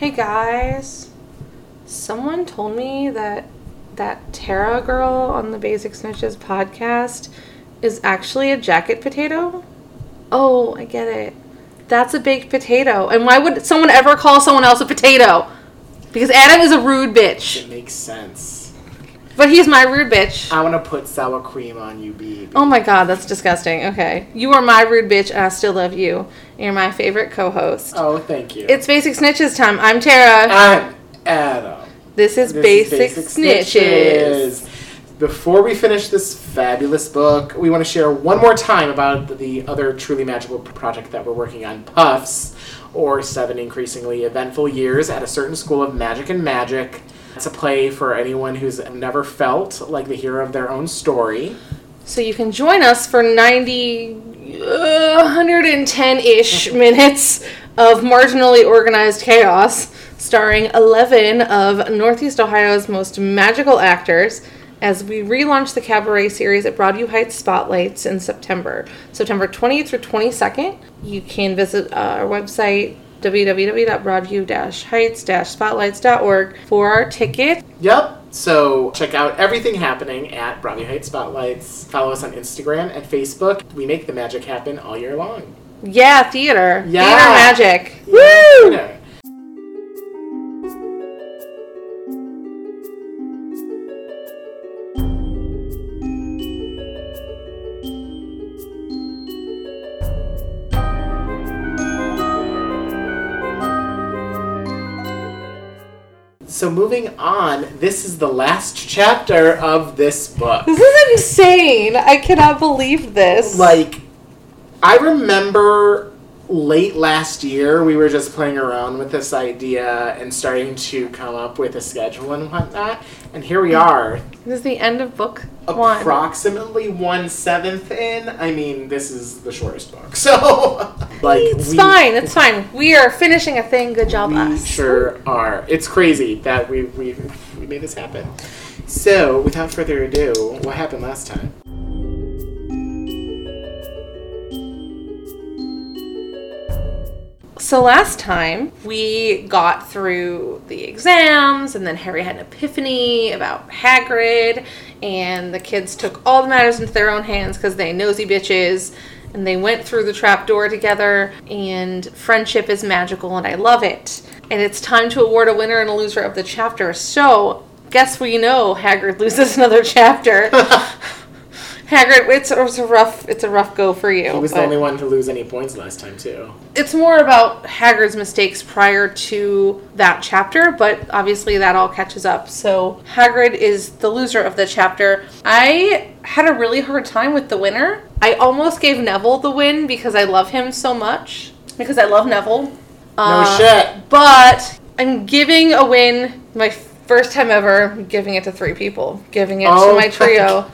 Hey guys, someone told me that that Tara girl on the Basic Snitches podcast is actually a jacket potato. Oh, I get it. That's a baked potato. And why would someone ever call someone else a potato? Because Adam is a rude bitch. It makes sense. But he's my rude bitch. I want to put sour cream on you, baby. Oh my god, that's disgusting. Okay. You are my rude bitch and I still love you. You're my favorite co host. Oh, thank you. It's Basic Snitches time. I'm Tara. I'm Adam. This is This Basic, is Snitches. Before we finish this fabulous book, we want to share one more time about the other truly magical project that we're working on, Puffs, or Seven Increasingly Eventful Years at a Certain School of Magic and Magic. It's a play for anyone who's never felt like the hero of their own story. So you can join us for 90, uh, 110 ish minutes of marginally organized chaos, starring 11 of Northeast Ohio's most magical actors. As we relaunch the cabaret series at Broadview Heights Spotlights in September, September 20th through 22nd, you can visit uh, our website www.broadview-heights-spotlights.org for our ticket. Yep. So check out everything happening at Broadview Heights Spotlights. Follow us on Instagram and Facebook. We make the magic happen all year long. Yeah, theater. Yeah. Theater magic. Woo! Woo! So moving on, this is the last chapter of this book. This is insane. I cannot believe this. Like, I remember late last year we were just playing around with this idea and starting to come up with a schedule and whatnot. And here we are, this is the end of book one. approximately one seventh in. I mean, this is the shortest book, so like It's we- fine. It's fine. We are finishing a thing. Good job, us. We us. sure are. It's crazy that we we we made this happen. So, without further ado, what happened last time? So last time we got through the exams, and then Harry had an epiphany about Hagrid, and the kids took all the matters into their own hands because they nosy bitches, and they went through the trap door together. And friendship is magical, and I love it. And it's time to award a winner and a loser of the chapter. So guess we know Hagrid loses another chapter. Hagrid, it's, it's a rough, it's a rough go for you. He was the only one to lose any points last time too. it's more about Hagrid's mistakes prior to that chapter, but obviously that all catches up. So Hagrid is the loser of the chapter. I had a really hard time with the winner. I almost gave Neville the win because I love him so much. Because I love Neville. No Uh, shit. But I'm giving a win, my first time ever, giving it to three people. Giving it Oh to my my trio.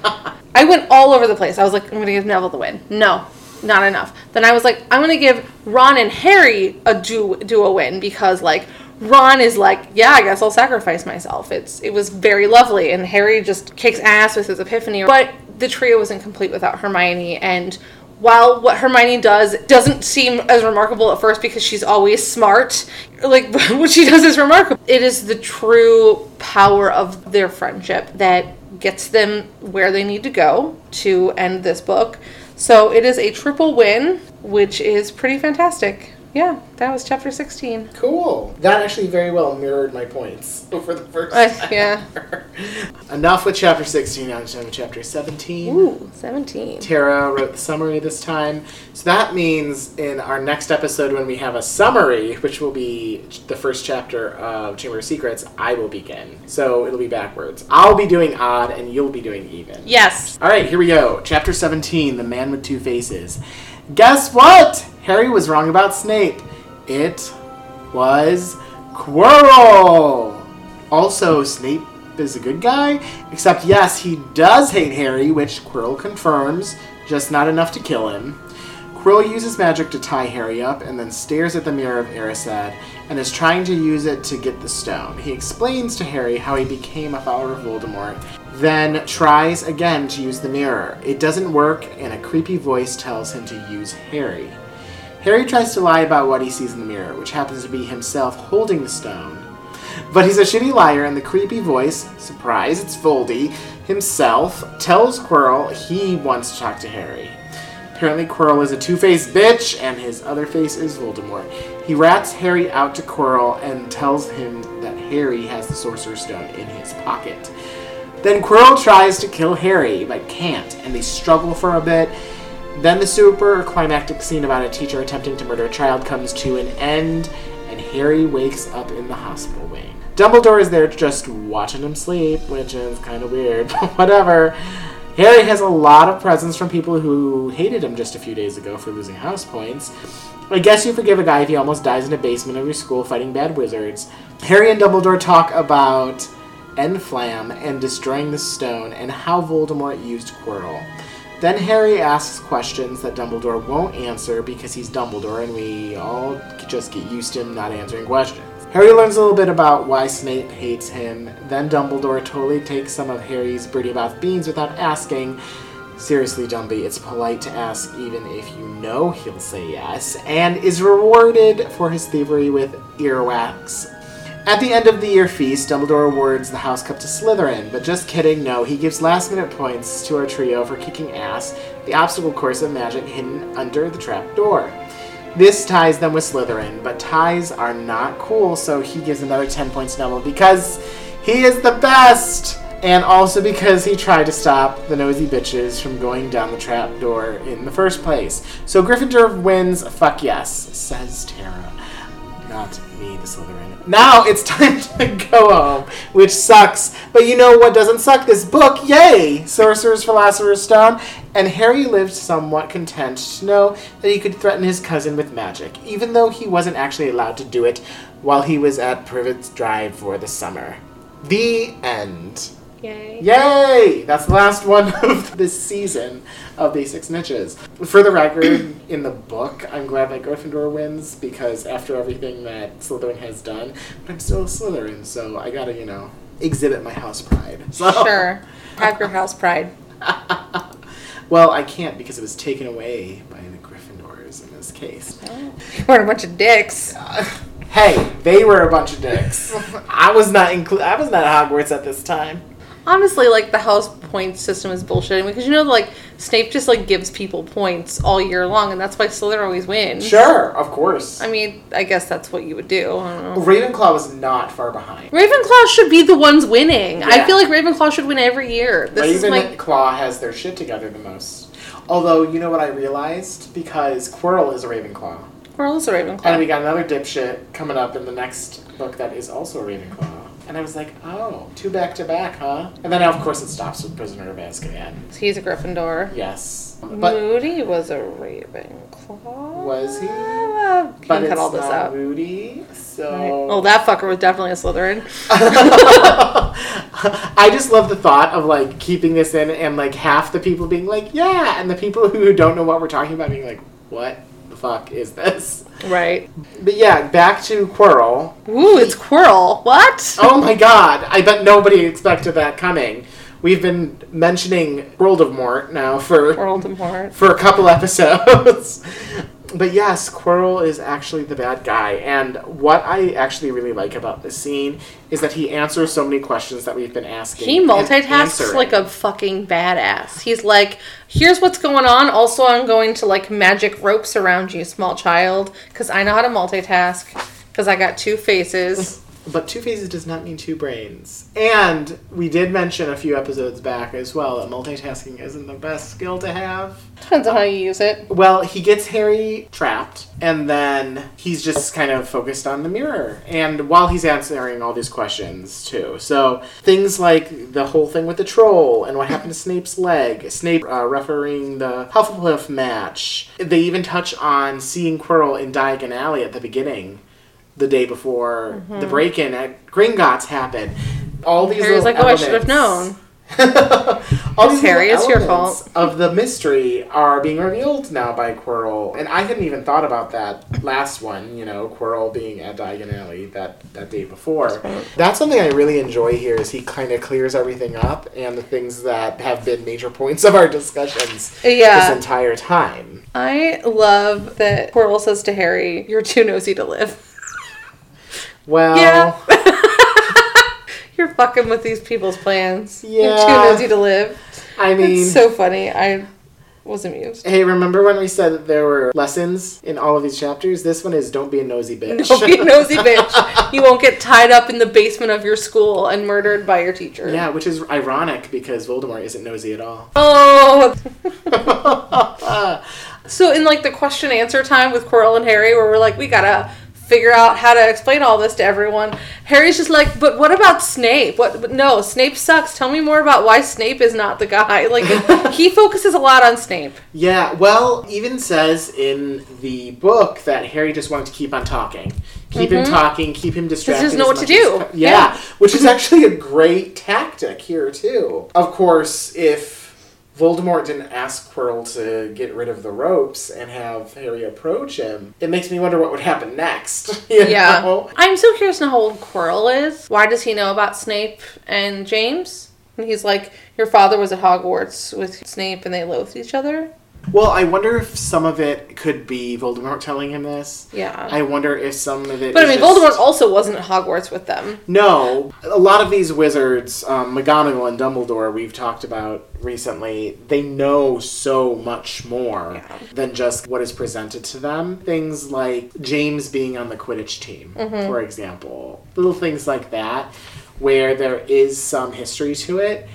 I went all over the place. I was like, I'm going to give Neville the win. No, not enough. Then I was like, I'm going to give Ron and Harry a do do a win because like Ron is like, yeah, I guess I'll sacrifice myself. It's it was very lovely, and Harry just kicks ass with his epiphany. But the trio wasn't complete without Hermione, and while what Hermione does doesn't seem as remarkable at first because she's always smart, like what she does is remarkable. It is the true power of their friendship that gets them where they need to go to end this book. So it is a triple win, which is pretty fantastic. Yeah, that was chapter 16. Cool. That actually very well mirrored my points for the first Uh, time. yeah. Enough with chapter 16, now to chapter 17. Ooh, 17. Tara wrote the summary this time. So that means in our next episode, when we have a summary, which will be the first chapter of Chamber of Secrets, I will begin. So it'll be backwards. I'll be doing odd, and you'll be doing even. Yes. All right, here we go. Chapter 17 The Man with Two Faces. Guess what? Harry was wrong about Snape. It was Quirrell. Also, Snape is a good guy, except yes, he does hate Harry, which Quirrell confirms, just not enough to kill him. Quirrell uses magic to tie Harry up and then stares at the mirror of Erised and is trying to use it to get the stone. He explains to Harry how he became a follower of Voldemort, then tries again to use the mirror. It doesn't work, and a creepy voice tells him to use Harry. Harry tries to lie about what he sees in the mirror, which happens to be himself holding the stone. But he's a shitty liar, and the creepy voice, surprise, it's Voldy, himself, tells Quirrell he wants to talk to Harry. Apparently, Quirrell is a two faced bitch, and his other face is Voldemort. He rats Harry out to Quirrell and tells him that Harry has the Sorcerer's Stone in his pocket. Then Quirrell tries to kill Harry, but can't, and they struggle for a bit. Then the super climactic scene about a teacher attempting to murder a child comes to an end, and Harry wakes up in the hospital wing. Dumbledore is there just watching him sleep, which is kind of weird, but whatever. Harry has a lot of presents from people who hated him just a few days ago for losing house points. I guess you forgive a guy if he almost dies in a basement of your school fighting bad wizards. Harry and Dumbledore talk about Enflam and destroying the stone and how Voldemort used Quirrell. Then Harry asks questions that Dumbledore won't answer because he's Dumbledore and we all just get used to him not answering questions. Harry learns a little bit about why Snape hates him. Then Dumbledore totally takes some of Harry's Bertie Bott's beans without asking. Seriously, Dumby, it's polite to ask even if you know he'll say yes, and is rewarded for his thievery with earwax. At the end of the year feast, Dumbledore awards the House Cup to Slytherin, but just kidding, no, he gives last minute points to our trio for kicking ass, the obstacle course of magic hidden under the trap door. This ties them with Slytherin, but ties are not cool, so he gives another 10 points to Neville because he is the best! And also because he tried to stop the nosy bitches from going down the trap door in the first place. So Gryffindor wins, fuck yes, says Tara. Not me, the Slytherin. Now it's time to go home, which sucks. But you know what doesn't suck? This book, yay! Sorcerer's Philosopher's Stone. And Harry lived somewhat content to know that he could threaten his cousin with magic, even though he wasn't actually allowed to do it while he was at Privet's Drive for the summer. The end. Yay. Yay! That's the last one of this season of Basic Snitches. For the record, in the book, I'm glad that Gryffindor wins because after everything that Slytherin has done, but I'm still a Slytherin, so I gotta, you know, exhibit my house pride. So, Sure. Have your house pride. well, I can't because it was taken away by the Gryffindors in this case. Oh. We're a bunch of dicks. Hey, they were a bunch of dicks. I was not inclu- I was not at Hogwarts at this time. Honestly, like the house point system is bullshitting because you know, like Snape just like gives people points all year long, and that's why Slytherin always wins. Sure, of course. I mean, I guess that's what you would do. I don't know. Ravenclaw was not far behind. Ravenclaw should be the ones winning. I feel like Ravenclaw should win every year. This is my Ravenclaw has their shit together the most. Although, you know what I realized? Because Quirrell is a Ravenclaw. Quirrell is a Ravenclaw. And we got another dipshit coming up in the next book that is also a Ravenclaw. And I was like, oh, two back to back, huh? And then, of course, it stops with Prisoner of Azkaban. He's a Gryffindor. Yes. But Moody was a Ravenclaw. Was he? Uh, you but can cut all this not out. Moody, so... Right. Oh, that fucker was definitely a Slytherin. I just love the thought of like keeping this in and like half the people being like, yeah, and the people who don't know what we're talking about being like, what the fuck is this? Right. But yeah, back to Quirrell. Ooh, it's Quirrell. What? Oh my god, I bet nobody expected that coming. We've been mentioning World of Mort now for Voldemort. for a couple episodes. But yes, Quirrell is actually the bad guy. And what I actually really like about this scene is that he answers so many questions that we've been asking. He multitasks like a fucking badass. He's like, here's what's going on. Also, I'm going to like magic ropes around you, small child, because I know how to multitask. Because I got two faces. But two faces does not mean two brains. And we did mention a few episodes back as well that multitasking isn't the best skill to have. Depends on how you use it. Well, he gets Harry trapped, and then he's just kind of focused on the mirror. And while he's answering all these questions, too. So, things like the whole thing with the troll and what happened to Snape's leg, Snape uh, refereeing the Hufflepuff match. They even touch on seeing Quirrell in Diagon Alley at the beginning, the day before the mm-hmm. break in at Gringotts happened. All these Harry's little like, oh, I should have known. All these Harry, it's your fault. of the mystery are being revealed now by Quirrell, and I hadn't even thought about that last one. You know, Quirrell being at Diagon Alley that that day before. That's something I really enjoy here. Is he kind of clears everything up and the things that have been major points of our discussions Yeah. this entire time. I love that Quirrell says to Harry, "You're too nosy to live." Well, Yeah. You're fucking with these people's plans. You're Yeah. too nosy to live. I mean, It's so funny. I was amused. hey, remember when we said that there were lessons in all of these chapters? This one is don't be a nosy bitch. Don't be a nosy bitch. You won't get tied up in the basement of your school and murdered by your teacher. yeah, which is ironic because Voldemort isn't nosy at all. Oh. so in like the question answer time with Quirrell and Harry, where we're like, we gotta figure out how to explain all this to everyone. Harry's just like, but what about Snape? What? No, Snape sucks. Tell me more about why Snape is not the guy. Like he focuses a lot on Snape. Yeah, well, even says in the book that Harry just wanted to keep on talking. Keep him mm-hmm. talking, keep him distracted. He doesn't know what to do. as- yeah, Yeah. which is actually a great tactic here, too. Of course, if Voldemort didn't ask Quirrell to get rid of the ropes and have Harry approach him, it makes me wonder what would happen next. Yeah. know? I'm so curious to know how old Quirrell is. Why does he know about Snape and James? And he's like, your father was at Hogwarts with Snape and they loathed each other. Well, I wonder if some of it could be Voldemort telling him this. Yeah. I wonder if some of it. but I mean, just- Voldemort also wasn't at Hogwarts with them. No, a lot of these wizards, um, McGonagall and Dumbledore, we've talked about recently, they know so much more Yeah. than just what is presented to them. Things like James being on the Quidditch team, for example. Little things like that, where there is some history to it.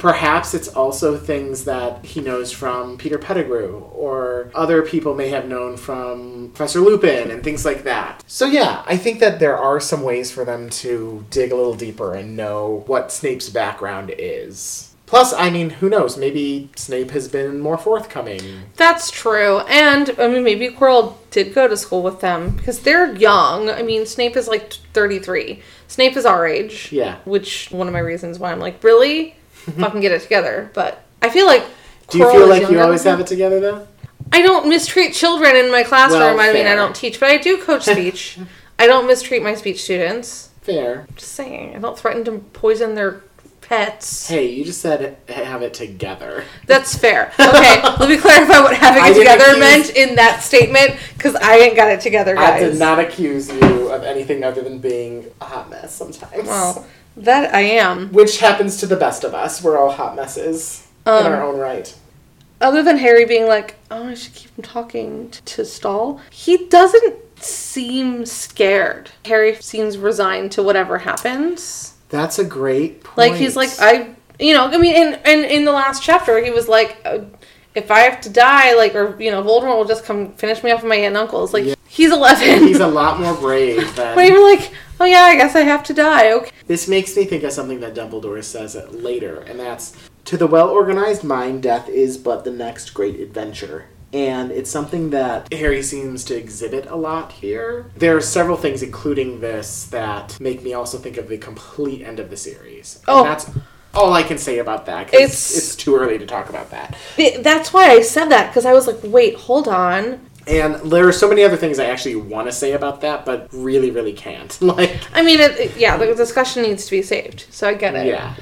Perhaps it's also things that he knows from Peter Pettigrew, or other people may have known from Professor Lupin, and things like that. So, yeah, I think that there are some ways for them to dig a little deeper and know what Snape's background is. Plus, I mean, who knows? Maybe Snape has been more forthcoming. That's true. And, I mean, maybe Quirrell did go to school with them because they're young. I mean, Snape is like 33. Snape is our age. Yeah. Which, one of my reasons why I'm like, really? Mm-hmm. Fucking get it together. But I feel like. Do you feel like you always have it together, though? I don't mistreat children in my classroom. Well, I mean, I don't teach, but I do coach speech. I don't mistreat my speech students. Fair. I'm Just saying. I don't threaten to poison their pets. Hey, you just said have it together. That's fair. Okay, let me clarify what having it together accuse- meant in that statement because I ain't got it together, guys. I did not accuse you of anything other than being a hot mess sometimes. Well, that I am. Which happens to the best of us. We're all hot messes in Um, our own right. Other than Harry being like, "Oh, I should keep him talking to Stall," he doesn't seem scared. Harry seems resigned to whatever happens. That's a great point. Like he's like, I, you know, I mean, in in in the last chapter, he was like, uh, if I have to die, like, or you know, Voldemort will just come finish me off with my aunt and uncles. Like Yeah. He's eleven. He's a lot more brave than. but even like, oh yeah, I guess I have to die. Okay. This makes me think of something that Dumbledore says later, and that's To the well organized mind, death is but the next great adventure. And it's something that Harry seems to exhibit a lot here. There are several things, including this, that make me also think of the complete end of the series. And Oh. that's all I can say about that, because It's- it's, too early to talk about that. Th- That's why I said that because I was like, wait, hold on. And there are so many other things I actually want to say about that, but really, really can't. Like, I mean, it, it- yeah, the discussion needs to be saved, so I get it. Yeah.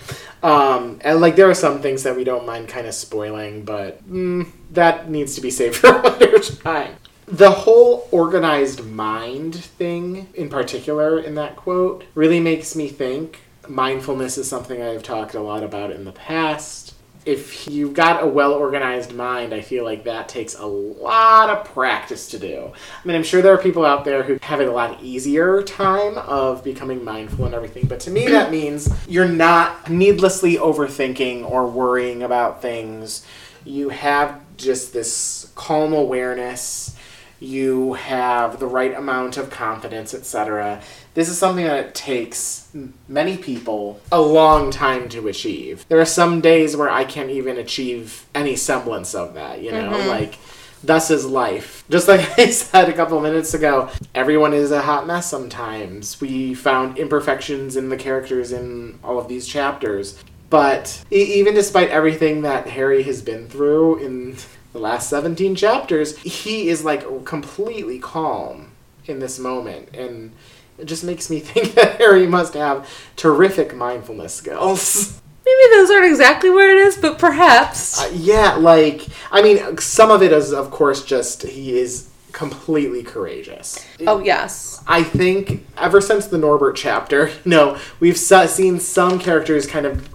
Um, and like there are some things that we don't mind kind of spoiling, but mm, that needs to be saved for another time. The whole organized mind thing, in particular, in that quote, really makes me think. Mindfulness is something I've talked a lot about in the past. If you've got a well organized mind, I feel like that takes a lot of practice to do. I mean, I'm sure there are people out there who have a lot easier time of becoming mindful and everything, but to me, that means you're not needlessly overthinking or worrying about things. You have just this calm awareness. You have the right amount of confidence, etc. This is something that it takes many people a long time to achieve. There are some days where I can't even achieve any semblance of that, you know, mm-hmm. like thus is life. Just like I said a couple minutes ago, everyone is a hot mess sometimes. We found imperfections in the characters in all of these chapters. But even despite everything that Harry has been through in the last 17 chapters, he is like completely calm in this moment. And it just makes me think that Harry must have terrific mindfulness skills. maybe those aren't exactly where it is, but perhaps. Uh, yeah, like I mean, some of it is of course just he is completely courageous. oh yes. I think ever since the Norbert chapter, you know, we've seen some characters kind of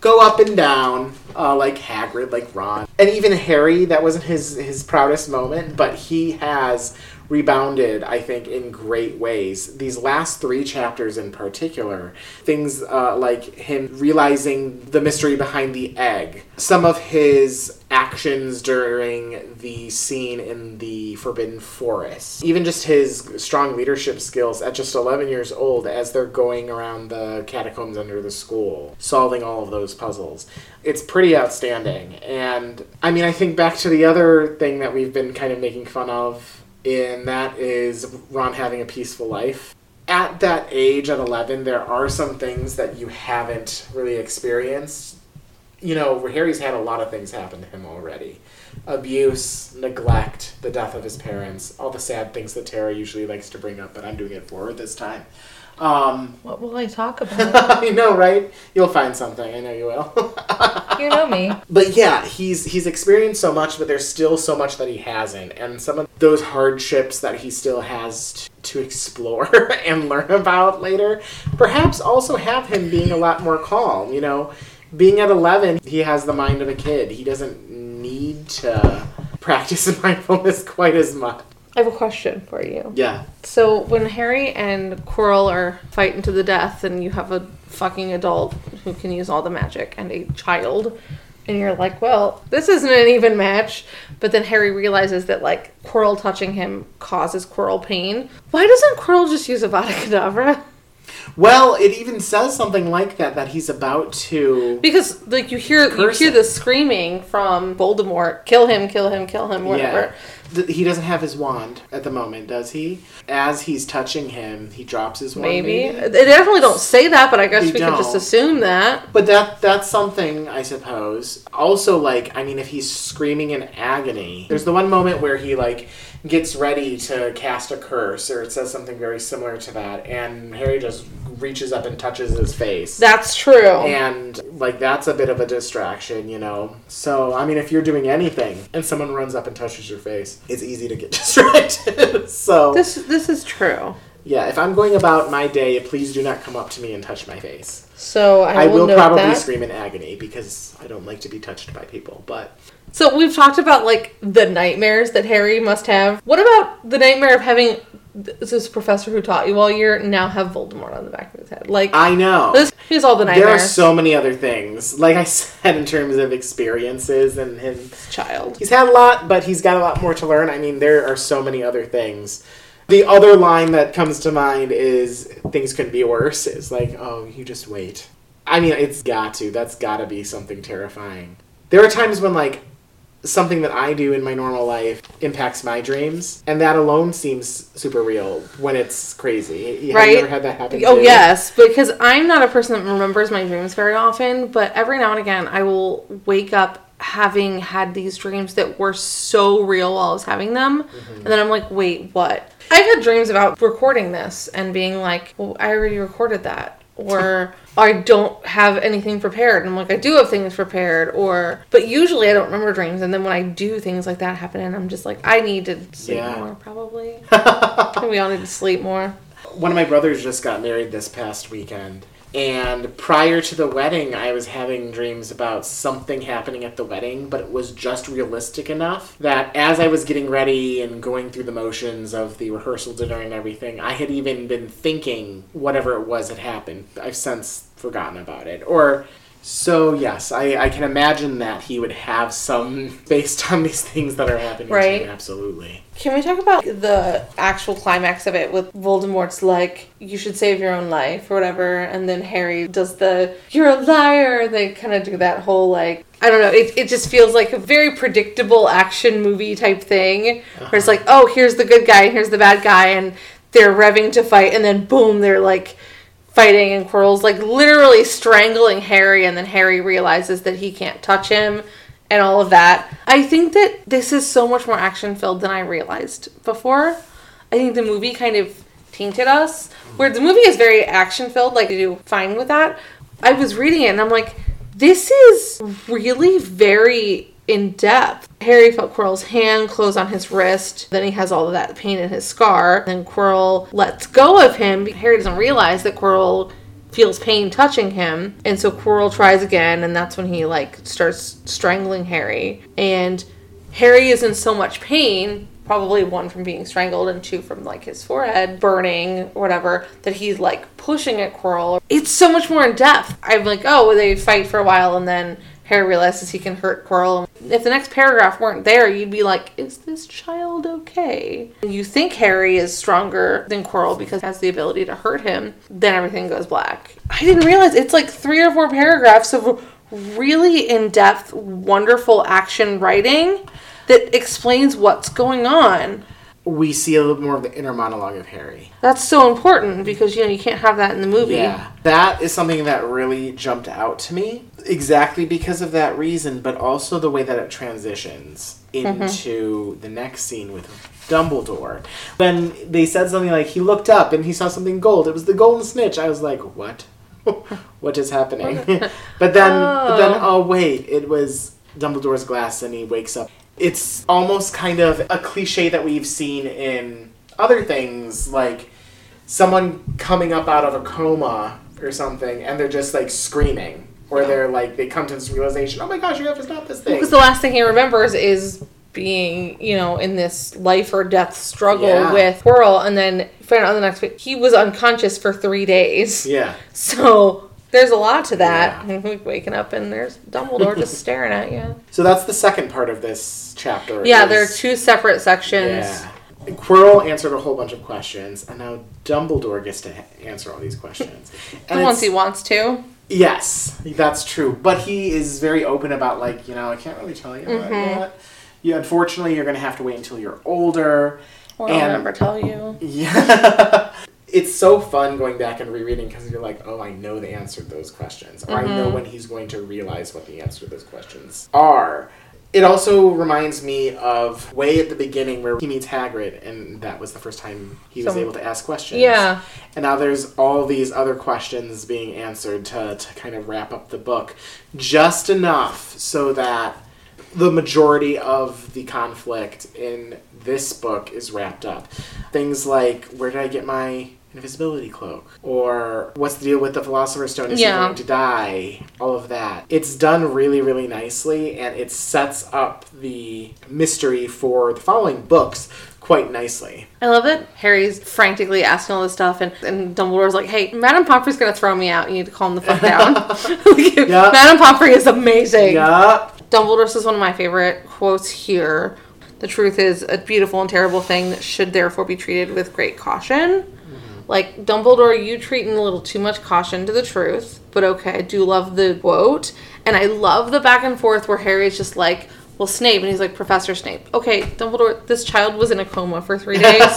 go up and down, uh, like Hagrid, like Ron, and even Harry. That wasn't his his proudest moment, but he has rebounded, I think, in great ways. These last three chapters in particular, things uh, like him realizing the mystery behind the egg, some of his actions during the scene in the Forbidden Forest, even just his strong leadership skills at just 11 years old as they're going around the catacombs under the school, solving all of those puzzles. It's pretty outstanding. And I mean, I think back to the other thing that we've been kind of making fun of, and that is Ron having a peaceful life. At that age, at 11, there are some things that you haven't really experienced you know, Harry's had a lot of things happen to him already abuse, neglect, the death of his parents, all the sad things that Tara usually likes to bring up, but I'm doing it for her this time. Um, What will I talk about? I know, right? You'll find something. I know you will. you know me. but yeah, he's he's experienced so much, but there's still so much that he hasn't, and some of those hardships that he still has to, to explore and learn about later, perhaps also have him being a lot more calm. You know, being at 11, he has the mind of a kid. He doesn't need to practice mindfulness quite as much. I have a question for you. Yeah. So when Harry and Quirrell are fighting to the death, and you have a fucking adult who can use all the magic and a child, and you're like, well, this isn't an even match. But then Harry realizes that like Quirrell touching him causes Quirrell pain. Why doesn't Quirrell just use a Avada Kedavra? Well, it even says something like that that he's about to. Because like you hear you hear the screaming from Voldemort, kill him, kill him, kill him, whatever. Th- He doesn't have his wand at the moment, does he? As he's touching him, he drops his wand. Maybe. They definitely don't say that, but I guess They we could just assume that. But that that's something I suppose. Also, like I mean, if he's screaming in agony, there's the one moment where he like gets ready to cast a curse, or it says something very similar to that, and Harry just reaches up and touches his face. That's true. and like that's a bit of a distraction, you know. So I mean, if you're doing anything and someone runs up and touches your face, it's easy to get distracted. so This this is true. yeah, if I'm going about my day, please do not come up to me and touch my face. So I, I will, will probably that. scream in agony because I don't like to be touched by people. But So we've talked about like the nightmares that Harry must have. What about the nightmare of having this professor who taught you all year now have Voldemort on the back of his head? Like I know this is all the there are so many other things. Like I said, in terms of experiences and him child. He's had a lot, but he's got a lot more to learn. I mean, there are so many other things. The other line that comes to mind is things couldn't be worse. It's like, oh, you just wait. I mean, it's got to. That's got to be something terrifying. There are times when, like, something that I do in my normal life impacts my dreams, and that alone seems super real when it's crazy. Have Right. you ever had that happen? Oh too? yes, because I'm not a person that remembers my dreams very often, but every now and again I will wake up having had these dreams that were so real while I was having them, mm-hmm. and then I'm like, wait, what? I've had dreams about recording this and being like, well, I already recorded that, or I don't have anything prepared, and I'm like, I do have things prepared, or but usually I don't remember dreams, and then when I do things like that happen, and I'm just like, I need to sleep Yeah. more, probably. we all need to sleep more. one of my brothers just got married this past weekend and prior to the wedding i was having dreams about something happening at the wedding but it was just realistic enough that as i was getting ready and going through the motions of the rehearsal dinner and everything i had even been thinking whatever it was had happened. I've since forgotten about it. Or so yes I, I can imagine that he would have some based on these things that are happening to Right. him absolutely Can we talk about the actual climax of it with Voldemort's like, you should save your own life or whatever, and then Harry does the, you're a liar. They kind of do that whole like, I don't know, it, it just feels like a very predictable action movie type thing where it's uh-huh. like, oh, here's the good guy, and here's the bad guy, and they're revving to fight, and then boom, they're like fighting, and Quirrell's like literally strangling Harry, and then Harry realizes that he can't touch him and all of that. I think that this is so much more action filled than I realized before. I think the movie kind of tainted us. Where the movie is very action filled, like they do fine with that. I was reading it and I'm like, This is really very in depth. Harry felt Quirrell's hand close on his wrist. Then he has all of that pain in his scar. Then Quirrell lets go of him. Harry doesn't realize that Quirrell feels pain touching him. And so Quirrell tries again, and that's when he like starts strangling Harry. And Harry is in so much pain, probably one from being strangled and two from like his forehead burning whatever, that he's like pushing at Quirrell. It's so much more in depth. I'm like, oh, they fight for a while and then Harry realizes he can hurt Quirrell. If the next paragraph weren't there, you'd be like, is this child okay? You think Harry is stronger than Quirrell because he has the ability to hurt him, then everything goes black. I didn't realize it's like three or four paragraphs of really in depth, wonderful action writing that explains what's going on. We see a little more of the inner monologue of Harry. That's so important because you know you can't have that in the movie. Yeah. That is something that really jumped out to me. Exactly because of that reason, but also the way that it transitions mm-hmm. into the next scene with Dumbledore. When they said something like he looked up and he saw something gold, it was the golden snitch. I was like, what? what is happening? but then, but then, oh. oh wait, it was Dumbledore's glass, and he wakes up. It's almost kind of a cliche that we've seen in other things, like someone coming up out of a coma or something, and they're just like screaming, or they're like they come to this realization, oh my gosh, you have to stop this thing. Because the last thing he remembers is being, you know, in this life or death struggle Yeah. with Quirrell, and then find out the next week he was unconscious for three days. yeah. So there's a lot to that. Yeah. Waking up and there's Dumbledore just staring at you. So that's the second part of this chapter. Yeah, is- there are two separate sections. Yeah. Quirrell answered a whole bunch of questions, and now Dumbledore gets to answer all these questions. And it's- he wants to. Yes, that's true. But he is very open about like, you know, I can't really tell you about Mm-hmm. yet. You unfortunately you're gonna have to wait until you're older. I'll And- never tell you. Yeah. It's so fun going back and rereading because you're like, oh, I know the answer to those questions. Or I know Mm-hmm. when he's going to realize what the answer to those questions are. It also reminds me of way at the beginning where he meets Hagrid, and that was the first time he was able to ask questions. Yeah. And now there's all these other questions being answered to, to kind of wrap up the book. Just enough so that the majority of the conflict in this book is wrapped up. Things like where did I get my invisibility cloak? Or what's the deal with the Philosopher's Stone? Is Yeah. he going to die? All of that. It's done really, really nicely and it sets up the mystery for the following books quite nicely. I love it. Harry's frantically asking all this stuff, and, and Dumbledore's like, hey, Madame Pomfrey's gonna throw me out. You need to calm the fuck down. Like, Yeah. Madame Pomfrey is amazing. Yeah. Dumbledore says one of my favorite quotes here. The truth is a beautiful and terrible thing that should therefore be treated with great caution. Like Dumbledore, you treating a little too much caution to the truth, but okay, I do love the quote, and I love the back and forth where Harry's just like, "Well, Snape," and he's like, "Professor Snape." Okay, Dumbledore, this child was in a coma for three days.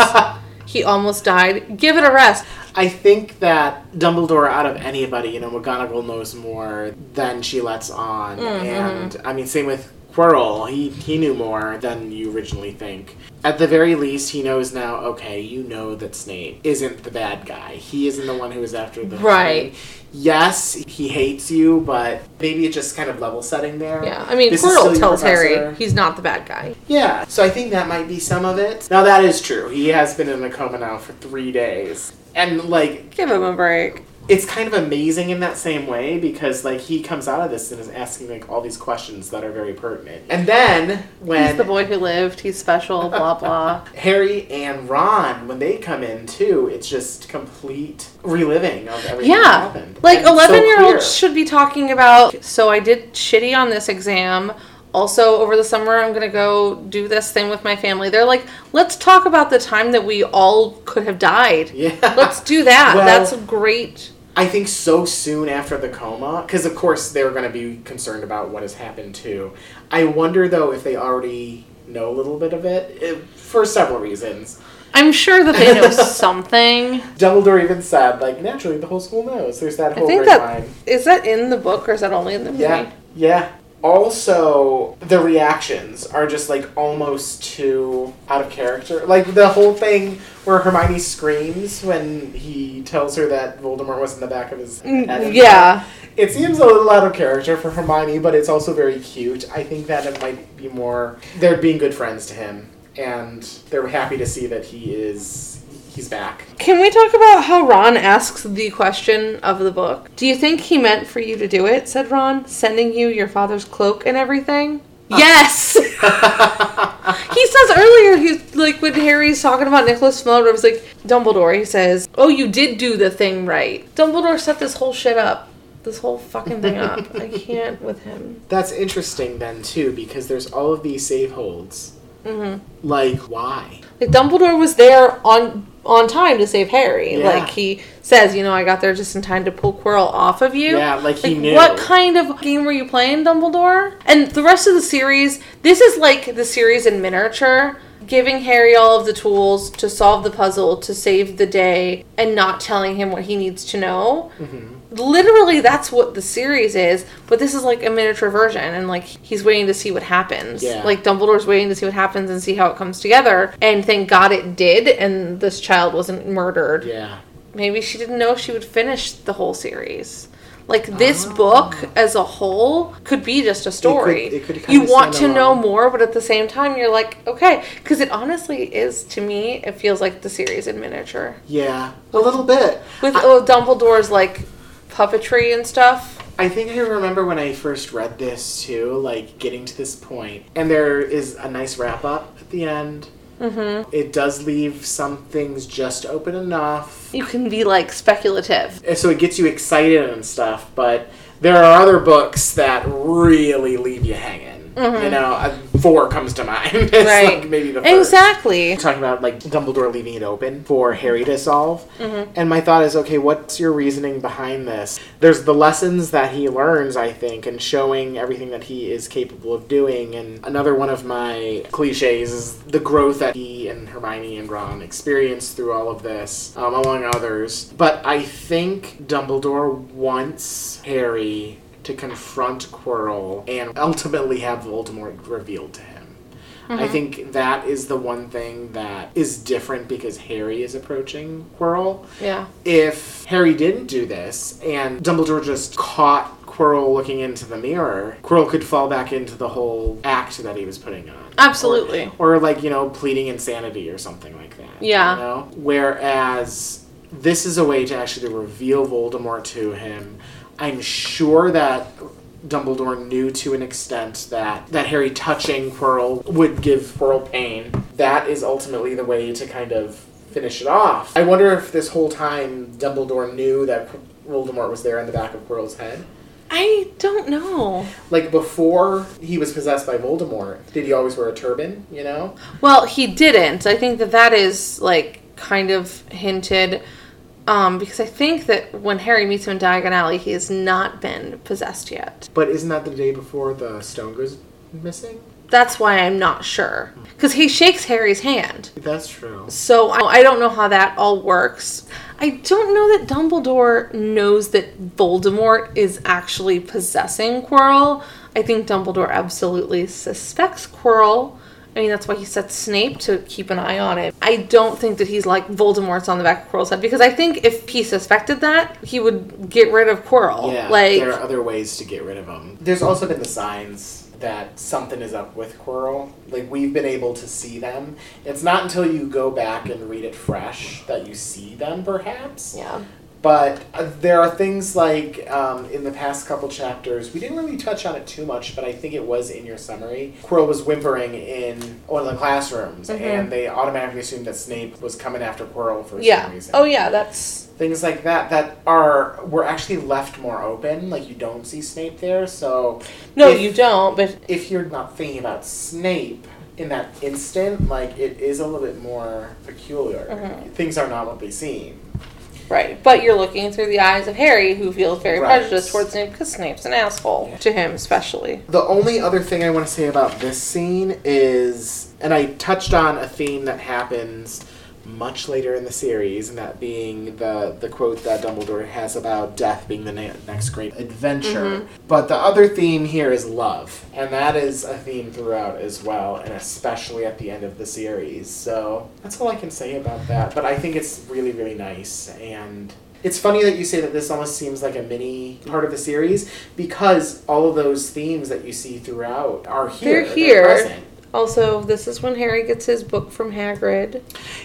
he almost died. Give it a rest. I think that Dumbledore, out of anybody, you know, McGonagall knows more than she lets on, mm-hmm. and I mean, same with Quirrell. He he knew more than you originally think. At the very least, he knows now. Okay, you know that Snape isn't the bad guy. He isn't the one who is after the Right. Yes, he hates you, but maybe it's just kind of level setting there. Yeah, I mean, This is Quirrell tells Harry he's not the bad guy. Yeah, so I think that might be some of it. Now that is true. He has been in a coma now for three days, and like Give him a break. It's kind of amazing in that same way because like he comes out of this and is asking like all these questions that are very pertinent. And then when He's the boy who lived. He's special. Blah blah. Harry and Ron when they come in too, it's just complete reliving of everything that happened. like And so eleven year clear. olds should be talking about. So I did shitty on this exam. Also, over the summer, I'm gonna go do this thing with my family. They're like, let's talk about the time that we all could have died. Yeah. Let's do that. Well- That's great. I think so soon after the coma, because of course they were going to be concerned about what has happened too. I wonder though if they already know a little bit of it, eh, for several reasons. I'm sure that they know something. Dumbledore even said, like, naturally the whole school knows. There's that whole I whole think grapevine. that is that in the book or is that only in the movie? Yeah, yeah. Also, the reactions are just like almost too out of character. Like the whole thing where Hermione screams when he tells her that Voldemort was in the back of his head. Mm, yeah. It seems a little out of character for Hermione, but it's also very cute. I think that it might be more they're being good friends to him, and they're happy to see that he is he's back. Can we talk about how Ron asks the question of the book? Do you think he meant for you to do it? said Ron, sending you your father's cloak and everything. Yes. he says earlier, he's like when Harry's talking about Nicholas Flamel, it was like Dumbledore. He says, "Oh, you did do the thing right." Dumbledore set this whole shit up, this whole fucking thing up. I can't with him. That's interesting then too, because there's all of these save holds. Mm-hmm. Like why? Like Dumbledore was there on on time to save Harry. Yeah. Like he says, you know, I got there just in time to pull Quirrell off of you. Yeah, like he knew. What kind of game were you playing, Dumbledore? And the rest of the series, this is like the series in miniature, giving Harry all of the tools to solve the puzzle, to save the day, and not telling him what he needs to know. Mm-hmm. Literally, that's what the series is, but this is like a miniature version, and like he's waiting to see what happens. Yeah. Like Dumbledore's waiting to see what happens and see how it comes together. And thank God it did, and this child wasn't murdered. Yeah. Maybe she didn't know she would finish the whole series. Like this Oh. book as a whole could be just a story. it could you kinda want stand to know more, but at the same time, you're like, okay, because it honestly is to me. It feels like the series in miniature Yeah. A little bit. with I- oh, Dumbledore's like puppetry and stuff. I think I remember when I first read this too, like getting to this point, and there is a nice wrap up at the end. Mm-hmm. It does leave some things just open enough, You can be like speculative. so it gets you excited and stuff. But there are other books that really leave you hanging. You know, uh, four comes to mind. it's Mm-hmm. Right. like maybe the first. Exactly. talking about like Dumbledore leaving it open for Harry to solve. Mm-hmm. And my thought is, okay, what's your reasoning behind this? There's the lessons that he learns, I think, and showing everything that he is capable of doing. And another one of my cliches is the growth that he and Hermione and Ron experience through all of this, um, among others. But I think Dumbledore wants Harry to confront Quirrell and ultimately have Voldemort revealed to him. I mm-hmm. think that is the one thing that is different because Harry is approaching Quirrell. Yeah. If Harry didn't do this and Dumbledore just caught Quirrell looking into the mirror, Quirrell could fall back into the whole act that he was putting on. Absolutely. Or, or like, you know, pleading insanity or something like that. Yeah. You know? Whereas this is a way to actually reveal Voldemort to him. I'm sure that Dumbledore knew to an extent that that Harry touching Quirrell would give Quirrell pain. That is ultimately the way to kind of finish it off. I wonder if this whole time Dumbledore knew that Voldemort was there in the back of Quirrell's head. I don't know. Like before he was possessed by Voldemort, did he always wear a turban? You know? Well, he didn't. I think that that is like kind of hinted um, because I think that when Harry meets him in Diagon Alley, he has not been possessed yet. But isn't that the day before the stone goes missing? That's why I'm not sure because he shakes Harry's hand. That's true. So I I don't know how that all works. I don't know that Dumbledore knows that Voldemort is actually possessing Quirrell. I think Dumbledore absolutely suspects Quirrell. I mean, that's why he sets Snape to keep an eye on it. I don't think that he's like Voldemort's on the back of Quirrell's head because I think if he suspected that, he would get rid of Quirrell. Yeah, like, there are other ways to get rid of him. There's also been the signs that something is up with Quirrell. Like we've been able to see them. It's not until you go back and read it fresh that you see them, perhaps. yeah. But uh, there are things like um, in the past couple chapters, we didn't really touch on it too much, but I think it was in your summary. Quirrell was whimpering in one of the classrooms, Mhm. and they automatically assumed that Snape was coming after Quirrell for Yeah. some reason Oh, yeah, that's. things like that that are were actually left more open like you don't see snape there so No, if, you don't, but if you're not thinking about snape in that instant like it is a little bit more peculiar Mhm. things are not what they seem Right, but you're looking through the eyes of Harry, who feels very Right. prejudiced towards Snape because Snape's an asshole to him, especially. the only other thing i want to say about this scene is and i touched on a theme that happens much later in the series, and that being the, the quote that Dumbledore has about death being the ne- next great adventure. Mm-hmm. But the other theme here is love, and that is a theme throughout as well, and especially at the end of the series. So that's all I can say about that. But I think it's really, really nice, and it's funny that you say that this almost seems like a mini part of the series because all of those themes that you see throughout are here. They're here. present. Also, this is when Harry gets his book from Hagrid.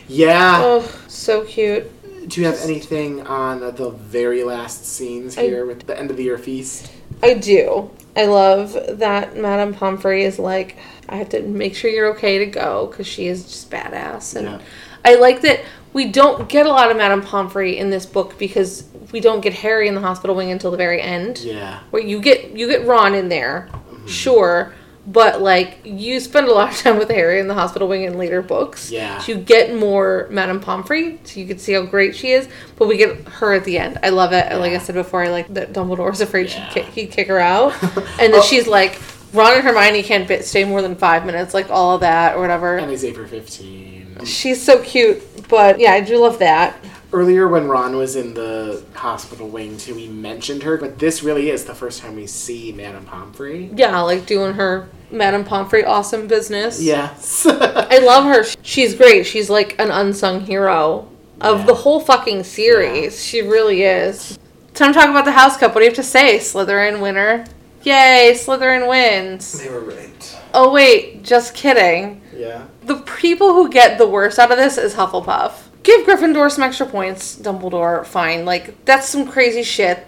Yeah. Oh, so cute. Do you have anything on the very last scenes I- here with the end of the year feast? I do. I love that Madame Pomfrey is like, I have to make sure you're okay to go because she is just badass. And Yeah. I like that we don't get a lot of Madame Pomfrey in this book because we don't get Harry in the hospital wing until the very end. Yeah. Where you get you get Ron in there, Mm-hmm. sure, but like you spend a lot of time with Harry in the hospital wing in later books. Yeah. You get more Madame Pomfrey, so you can see how great she is, but we get her at the end. I love it. Like I said before, I like that Dumbledore's afraid Yeah. she'd kick, he'd kick her out, and that Oh. she's like. Ron and Hermione can't stay more than five minutes, like all of that or whatever. And he's April 15. She's so cute, but yeah, I do love that. Earlier, when Ron was in the hospital wing, too, he mentioned her, but this really is the first time we see Madame Pomfrey. Yeah, like doing her Madame Pomfrey awesome business. Yes. I love her. She's great. She's like an unsung hero of Yeah. the whole fucking series. She really is. Time to talk about the House Cup. What do you have to say, Slytherin winner? Yay, Slytherin wins. they were right. Oh wait, just kidding. Yeah. The people who get the worst out of this is Hufflepuff. Give Gryffindor some extra points, Dumbledore. Fine. Like that's some crazy shit.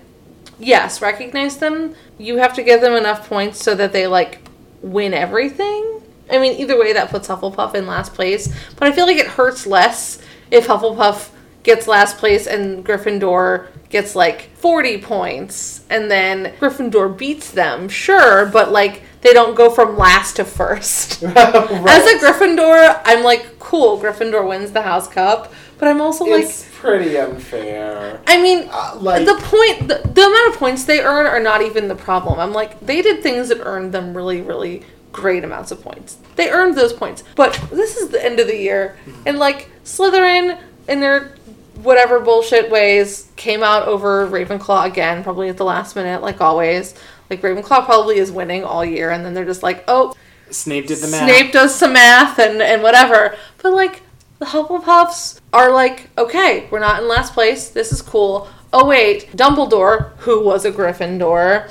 Yes, recognize them. You have to give them enough points so that they like win everything. I mean, either way, that puts Hufflepuff in last place. But I feel like it hurts less if Hufflepuff gets last place and Gryffindor gets like 40 points and then Gryffindor beats them. Sure, but like they don't go from last to first. As a Gryffindor, I'm like, cool, Gryffindor wins the House Cup. But I'm also like, it's pretty unfair. I mean, Uh, like- the point, the, the amount of points they earn are not even the problem. I'm like, they did things that earned them really, really great amounts of points. They earned those points. But this is the end of the year, and like Slytherin in their whatever bullshit ways came out over Ravenclaw again, probably at the last minute, like always. Like Ravenclaw probably is winning all year, and then they're just like, oh, Snape did the math. Snape does some math and, and whatever. But like the Hufflepuffs are like, okay, we're not in last place. This is cool. Oh wait, Dumbledore, who was a Gryffindor,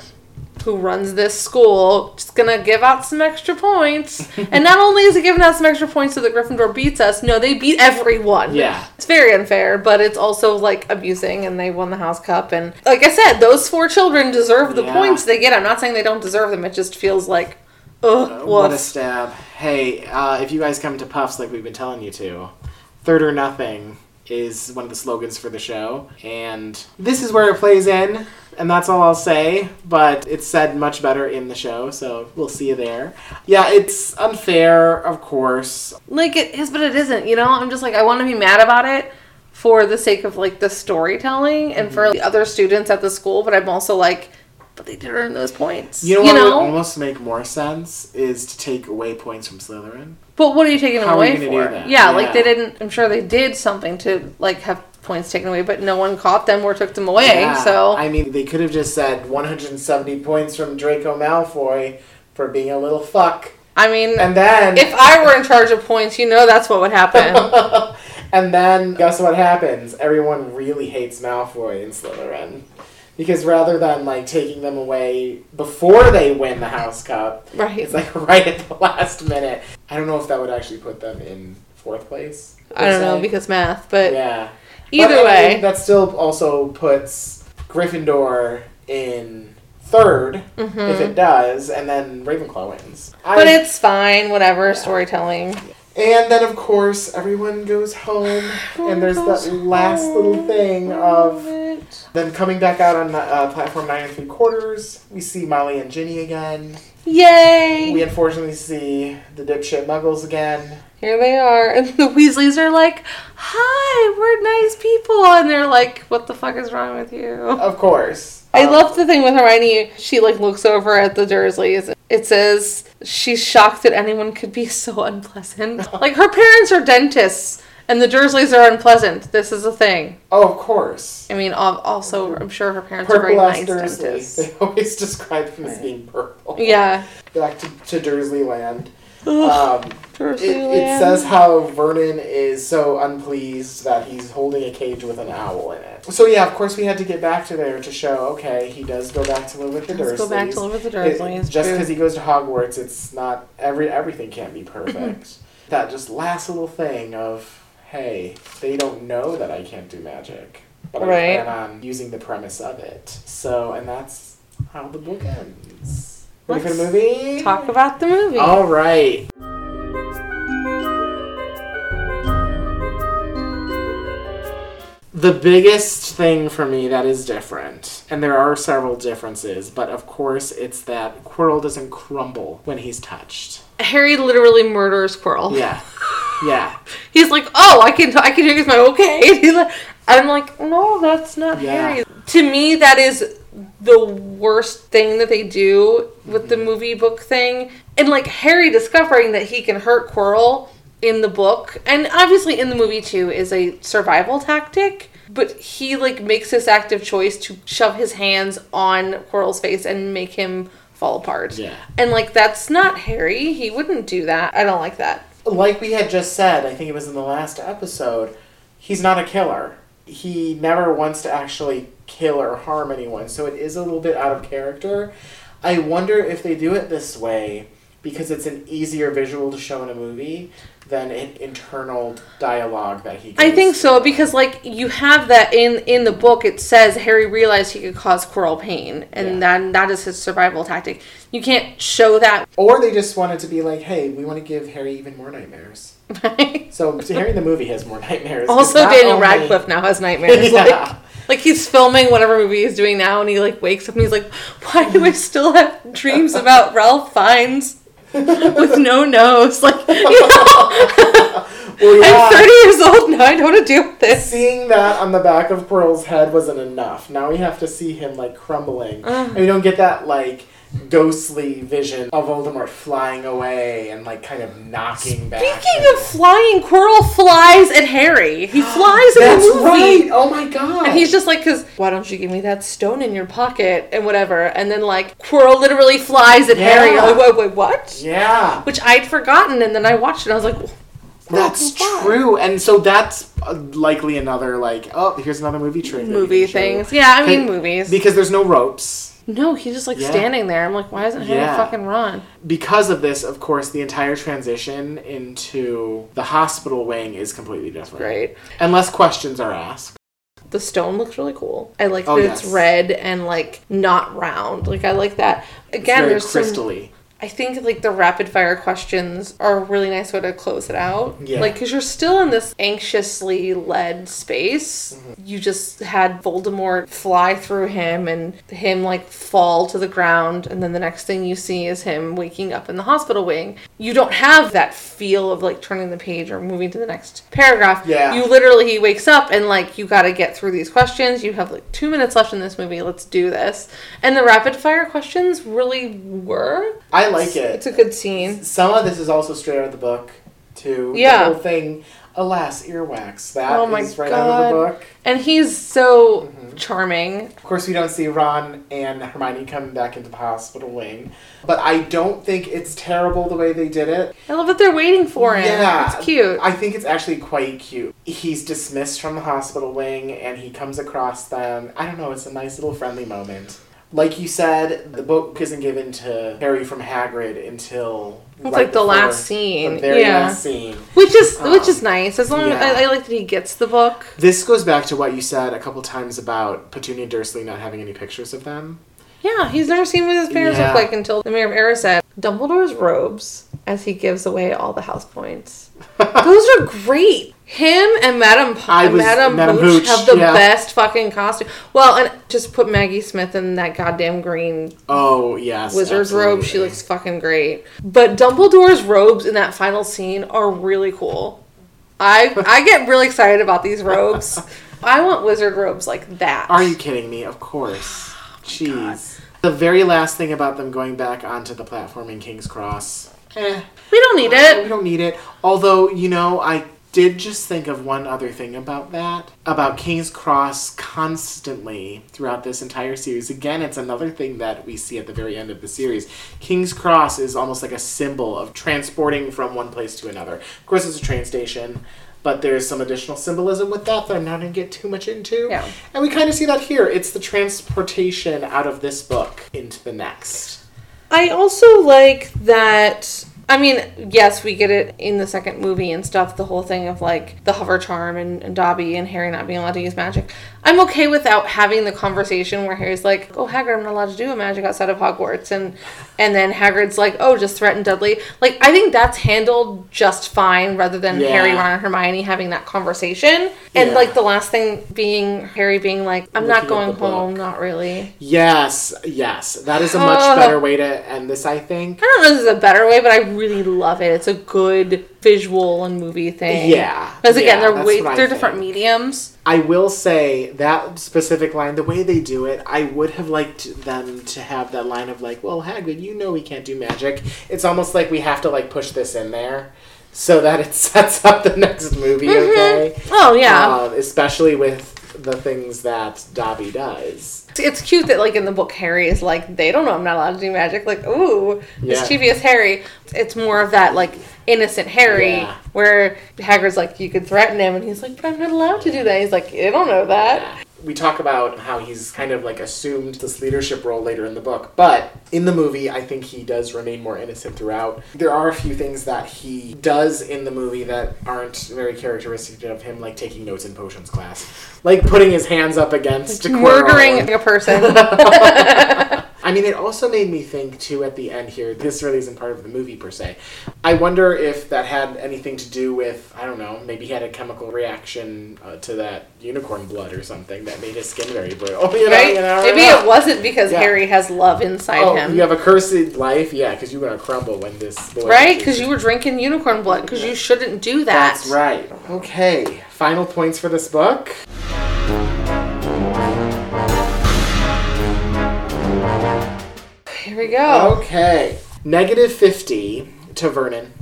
who runs this school, just gonna give out some extra points. and not only is he giving out some extra points so that Gryffindor beats us, no, they beat everyone. Yeah. It's very unfair, but it's also like abusing and they won the House Cup and like I said, those four children deserve the Yeah. points they get. I'm not saying they don't deserve them, it just feels like ugh, Uh, what a stab. Hey, uh, if you guys come to Puffs like we've been telling you to, third or nothing is one of the slogans for the show. And this is where it plays in, and that's all I'll say. But it's said much better in the show, so we'll see you there. Yeah, it's unfair, of course. Like it is, but it isn't. You know, I'm just like I want to be mad about it for the sake of like the storytelling and for the other students at the school. But I'm also like, but they did earn those points. You know what would almost make more sense is to take away points from Slytherin. but what are you taking them How are you away for? do that? Yeah, like they didn't. I'm sure they did something to like have points taken away, but no one caught them or took them away. Yeah, so I mean, they could have just said 170 points from Draco Malfoy for being a little fuck, I mean, and then if I were in charge of points, you know that's what would happen. and then guess what happens? Everyone really hates Malfoy in Slytherin. Because rather than like taking them away before they win the House Cup, right. it's like right at the last minute. I don't know if that would actually put them in fourth place. I don't know because math, but yeah. either But, I mean, way, that still also puts Gryffindor in 3rd Mhm. if it does, and then Ravenclaw wins. but I- it's fine. Whatever storytelling. And then, of course, everyone goes home, and there's that last little thing of them coming back out on uh, platform nine and three quarters. We see Molly and Ginny again. Yay! We unfortunately see the dipshit Muggles again. Here they are, and the Weasleys are like, "Hi, we're nice people," and they're like, "What the fuck is wrong with you?" Of course. I Um, love the thing with Hermione. She like looks over at the Dursleys. It says she's shocked that anyone could be so unpleasant. Like her parents are dentists, And the Dursleys are unpleasant. This is a thing. Oh, of course. I mean, also, I'm sure her parents are very nice Dursley. dentists. They always describe him as being purple. Yeah. Back to, to Dursley Land. Um, it, it says how Vernon is so unpleased that he's holding a cage with an owl in it. So yeah, of course we had to get back to there to show okay he does go back to live with the Dursleys. Let's go back to live with the It- Dursleys. just because he goes to Hogwarts, it's not every everything can't be perfect. that just last little thing of hey, they don't know that I can't do magic, but Right. I plan on using the premise of it. So and that's how the book ends. Ready for the movie? Talk about the movie. All right. The biggest thing for me that is different, and there are several differences, but of course it's that Quirrell doesn't crumble when he's touched. Harry literally murders Quirrell. Yeah. Yeah. He's like, "Oh, I can, I can use my okay." Like, I'm like, "No, that's not Yeah. Harry." To me, that is the worst thing that they do with the mm-hmm. movie book thing, and like Harry discovering that he can hurt Quirrell in the book, and obviously in the movie too, is a survival tactic. But he like makes this active choice to shove his hands on Quirrell's face and make him fall apart. Yeah. And like that's not Harry. He wouldn't do that. I don't like that. Like we had just said, I think it was in the last episode, he's not a killer. He never wants to actually kill or harm anyone, so it is a little bit out of character. I wonder if they do it this way because it's an easier visual to show in a movie than an internal dialogue that he. I think so because like you have that in in the book. It says Harry realized he could cause Quirrell pain, and Yeah. that that is his survival tactic. You can't show that. Or they just wanted to be like, hey, we want to give Harry even more nightmares. So Harry in the movie has more nightmares. Also, Daniel only- Radcliffe now has nightmares. Yeah. Like, like he's filming whatever movie he's doing now, and he like wakes up and he's like, "Why do I still have dreams about Ralph Fiennes with no nose?" Like, you know, Well, yeah. I'm 30 years old now. I don't want to deal with this. Seeing that on the back of Quirrell's head wasn't enough. Now we have to see him like crumbling, uh. and we don't get that like ghostly vision of Voldemort flying away and like kind of knocking back. Speaking of flying, Quirrell flies at Harry. He flies in that's the movie. right. Oh my god. And he's just like, because why don't you give me that stone in your pocket and whatever? And then like Quirrell literally flies at Harry. Yeah. I'm like, wait, wait, what? yeah. Which I'd forgotten, and then I watched it. and I was like, Quirrell That's true, and so that's uh, likely another like oh here's another movie trick. Movie things, yeah. I mean, movies. because there's no ropes. No, he's just like Yeah. standing there. I'm like, why isn't Harry Yeah. fucking run? Because of this, of course, the entire transition into the hospital wing is completely different. Right. Unless questions are asked. The stone looks really cool. I like Oh, that yes. it's red and like not round. Like I like that. Again, there's some crystally. I think like the rapid fire questions are a really nice way to close it out. Yeah. Like, because you're still in this anxiously led space. Mm-hmm. You just had Voldemort fly through him and him like fall to the ground, and then the next thing you see is him waking up in the hospital wing. You don't have that feel of like turning the page or moving to the next paragraph. Yeah. You literally, he wakes up and like you got to get through these questions. You have like two minutes left in this movie. Let's do this. And the rapid fire questions really were. I like it. It's a good scene. Some of this is also straight out of the book, too. Yeah. The whole thing, alas, earwax. That Oh my is right out of the book. And he's so Mm-hmm. charming. Of course, we don't see Ron and Hermione coming back into the hospital wing. But I don't think it's terrible the way they did it. I love that they're waiting for him. Yeah, It's cute. I think it's actually quite cute. He's dismissed from the hospital wing and he comes across them. I don't know, it's a nice little friendly moment. Like you said, the book isn't given to Harry from Hagrid until It's right like the last scene. The very yeah. last scene. Which is Um, which is nice. As long yeah. as I, I like that he gets the book. This goes back to what you said a couple times about Petunia Dursley not having any pictures of them. Yeah, he's never seen what his parents Yeah. look like until the Mirror of Erised. Dumbledore's robes as he gives away all the house points. Those are great. Him and Madame P- I was- Madame, Madame Hooch, Hooch, have the yeah. best fucking costume. Well, and just put Maggie Smith in that goddamn green Oh, yes. wizard's robe. She absolutely. looks fucking great. But Dumbledore's robes in that final scene are really cool. I I get really excited about these robes. I want wizard robes like that. Are you kidding me? Of course. Jeez. The very last thing about them going back onto the platform in King's Cross. Eh. We don't need it. We it. don't need it. Although, you know, I did just think of one other thing about that about King's Cross constantly throughout this entire series. Again, it's another thing that we see at the very end of the series. King's Cross is almost like a symbol of transporting from one place to another. Of course, it's a train station. But there's some additional symbolism with that that I'm not going to get too much into. Yeah. And we kind of see that here. It's the transportation out of this book into the next. I also like that. I mean, yes, we get it in the second movie and stuff. The whole thing of like the hover charm and, and Dobby and Harry not being allowed to use magic. I'm okay without having the conversation where Harry's like, "Oh, Hagrid, I'm not allowed to do a magic outside of Hogwarts," and and then Hagrid's like, "Oh, just threaten Dudley." Like, I think that's handled just fine, rather than Yeah. Harry, Ron, and Hermione having that conversation. And Yeah. like the last thing being Harry being like, "I'm not Looking at going book. home, not really." Yes, yes. That is a much Ugh. better way to end this, I think. I don't know if this is a better way, but I really love it. It's a good visual and movie thing. Yeah, Because again, yeah, they're way, they're different mediums. I will say that specific line, the way they do it, I would have liked them to have that line of like, "Well, Hagrid, you know we can't do magic." It's almost like we have to like push this in there so that it sets up the next movie. Okay, Oh yeah, um, especially with the things that Dobby does. it's, cute that like in the book Harry is like they don't know I'm not allowed to do magic. Like ooh, Yeah. mischievous Harry. It's more of that like innocent Harry Yeah. where Hagrid's like you could threaten him and he's like but I'm not allowed to do that. He's like I don't know that. We talk about how he's kind of like assumed this leadership role later in the book, but in the movie, I think he does remain more innocent throughout. There are a few things that he does in the movie that aren't very characteristic of him, like taking notes in potions class, like putting his hands up against a Murdering a person. I mean, it also made me think too at the end here. This really isn't part of the movie per se. I wonder if that had anything to do with I don't know. Maybe he had a chemical reaction uh, to that unicorn blood or something that made his skin very brittle. You know, right? you know, Maybe yeah. it wasn't because Yeah. Harry has love inside Oh, him. you have a cursed life, yeah, because you're gonna crumble when this boy. Right? Because you were drinking unicorn blood. Because you shouldn't do that. That's right. Okay, final points for this book. Here we go. Okay, negative fifty to Vernon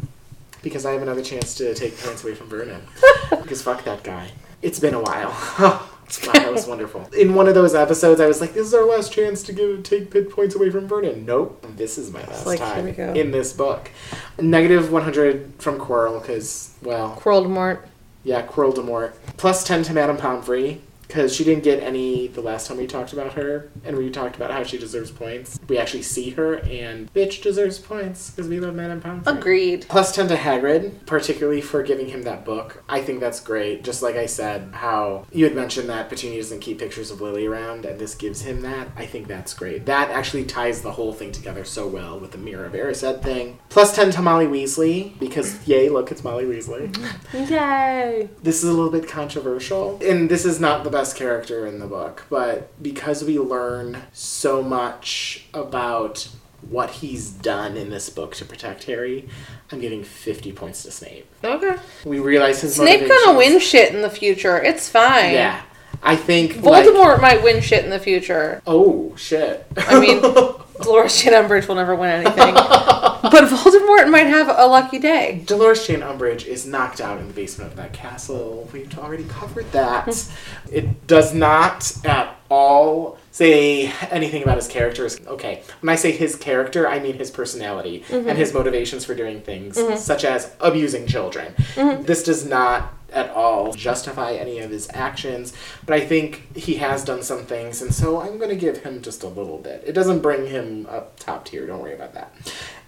because I have another chance to take points away from Vernon. because fuck that guy. It's been a while. wow, that was wonderful. In one of those episodes, I was like, "This is our last chance to give take pit points away from Vernon." Nope, this is my last like, time in this book. Negative one hundred from Quirrell because well, Quirrell Demort. yeah, Quirrell Demort. Plus 10 to Madame Pomfrey, because she didn't get any the last time we talked about her, and we talked about how she deserves points. We actually see her, and bitch deserves points, because we love Madame Pomfrey. Agreed. Plus 10 to Hagrid, particularly for giving him that book. I think that's great. Just like I said, how you had mentioned that Petunia doesn't keep pictures of Lily around, and this gives him that. I think that's great. That actually ties the whole thing together so well with the Mirror of Erised thing. Plus 10 to Molly Weasley, because yay, look, it's Molly Weasley. Yay. This is a little bit controversial, and this is not the best character in the book, but because we learn so much about what he's done in this book to protect Harry, I'm giving 50 points to Snape. Okay. We realize his Snape gonna win shit in the future. It's fine. Yeah. I think like- Voldemort might win shit in the future. oh shit. I mean, Dolores Jane Umbridge will never win anything. but Voldemort might have a lucky day. Dolores Jane Umbridge is knocked out in the basement of that castle. We've already covered that. Hmm. it does not at all say anything about his character. Okay, when I say his character, I mean his personality mm-hmm. and his motivations for doing things, mm-hmm. such as abusing children. Mm-hmm. This does not at all justify any of his actions, but I think he has done some things, and so I'm going to give him just a little bit. It doesn't bring him up top tier, don't worry about that.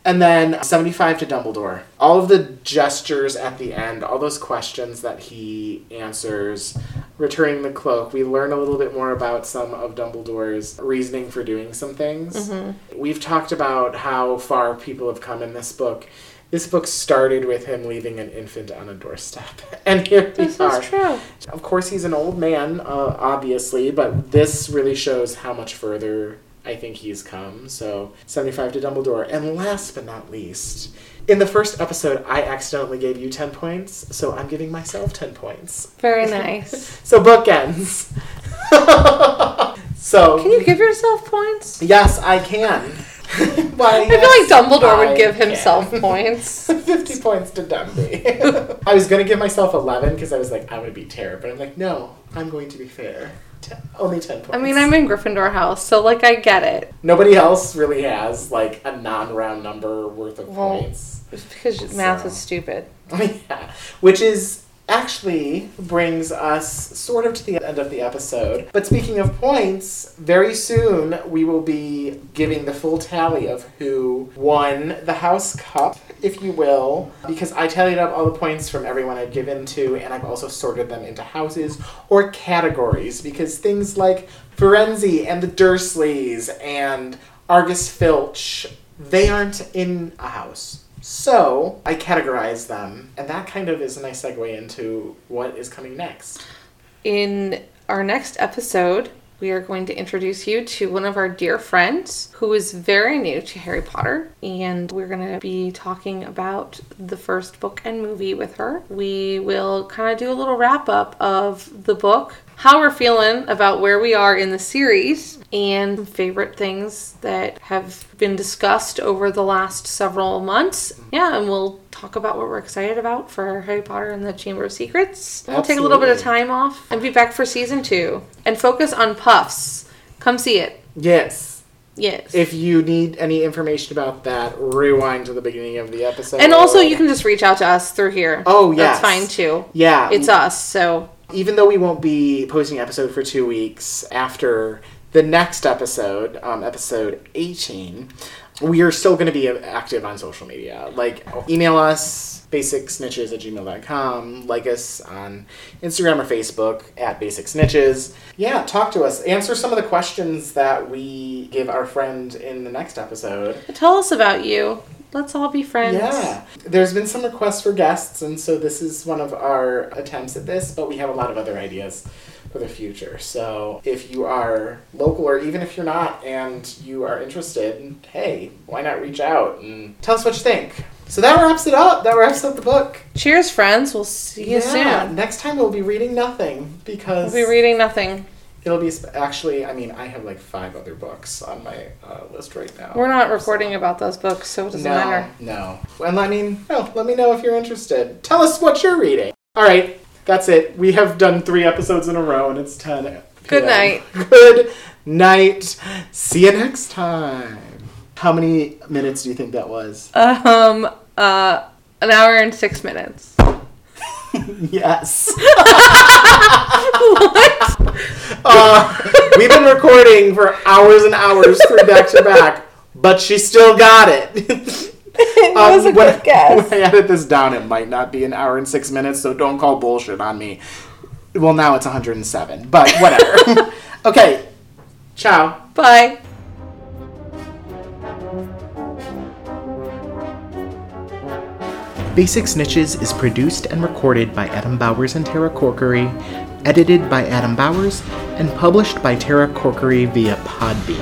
And then 75 to Dumbledore. All of the gestures at the end, all those questions that he answers, returning the cloak, we learn a little bit more about some of Dumbledore's reasoning for doing some things. Mm-hmm. We've talked about how far people have come in this book. This book started with him leaving an infant on a doorstep. And here we This are. is true. Of course, he's an old man, uh, obviously, but this really shows how much further I think he's come. So, 75 to Dumbledore. And last but not least, in the first episode, I accidentally gave you 10 points, so I'm giving myself 10 points. Very nice. So, bookends. so, Can you give yourself points? yes, I can. Why, I feel like Dumbledore I would give can. himself points. 50 points to Dumby. I was going to give myself 11 because I was like, I'm going to be terrible. But I'm like, no, I'm going to be fair. T- only 10 points. I mean, I'm in Gryffindor house, so like I get it. Nobody else really has like a non round number worth of Well, points. It's because math So. is stupid. yeah. Which is actually brings us sort of to the end of the episode. But speaking of points, very soon we will be giving the full tally of who won the House Cup, if you will, because I tallied up all the points from everyone I've given to, and I've also sorted them into houses or categories, because things like Firenze and the Dursleys and Argus Filch, they aren't in a house. So I categorize them, and that kind of is a nice segue into what is coming next. In our next episode, we are going to introduce you to one of our dear friends who is very new to Harry Potter, and we're going to be talking about the first book and movie with her. We will kind of do a little wrap up of the book, how we're feeling about where we are in the series, and favorite things that have been discussed over the last several months. Yeah, and we'll talk about what we're excited about for Harry Potter and the Chamber of Secrets. We'll take a little bit of time off and be back for season two and focus on Puffs. Come see it. Yes. Yes. If you need any information about that, rewind to the beginning of the episode. and also, you can just reach out to us through here. Oh, yeah. That's fine too. Yeah. It's us, so even though we won't be posting episode for two weeks after the next episode, um, episode 18, we are still going to be active on social media. Like, email us, basicsnitches at gmail.com, like us on Instagram or Facebook at basic snitches. Yeah, talk to us. Answer some of the questions that we give our friend in the next episode. tell us about you. Let's all be friends. Yeah. There's been some requests for guests, and so this is one of our attempts at this, but we have a lot of other ideas for the future. So if you are local, or even if you're not, and you are interested, hey, why not reach out and tell us what you think? So that wraps it up. That wraps up the book. Cheers, friends. We'll see you soon. Next time we'll be reading nothing because We'll be reading nothing. It'll be sp- actually. I mean, I have like five other books on my uh, list right now. We're not recording about those books, so it doesn't no, matter. No. And I mean, no, let me know if you're interested. Tell us what you're reading. All right, that's it. We have done three episodes in a row, and it's 10. Good night. Good night. See you next time. How many minutes do you think that was? Um, uh, an hour and six minutes. yes. Uh, we've been recording for hours and hours, three back to back, but she still got it. it was a Um, when, good guess. When I edit this down, it might not be an hour and six minutes, so don't call bullshit on me. Well, now it's 107, but whatever. okay, ciao. Bye. Basic Snitches is produced and recorded by Adam Bowers and Tara Corkery, edited by Adam Bowers, and published by Tara Corkery via Podbean,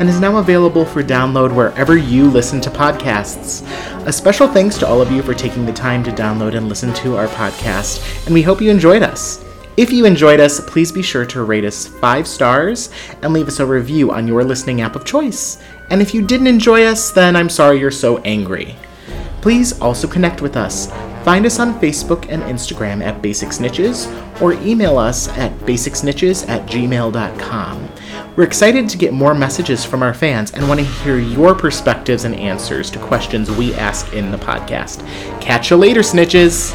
and is now available for download wherever you listen to podcasts. A special thanks to all of you for taking the time to download and listen to our podcast, and we hope you enjoyed us. If you enjoyed us, please be sure to rate us five stars and leave us a review on your listening app of choice. And if you didn't enjoy us, then I'm sorry you're so angry. Please also connect with us. Find us on Facebook and Instagram at Basic Snitches or email us at basicsnitches at gmail.com. We're excited to get more messages from our fans and want to hear your perspectives and answers to questions we ask in the podcast. Catch you later, Snitches!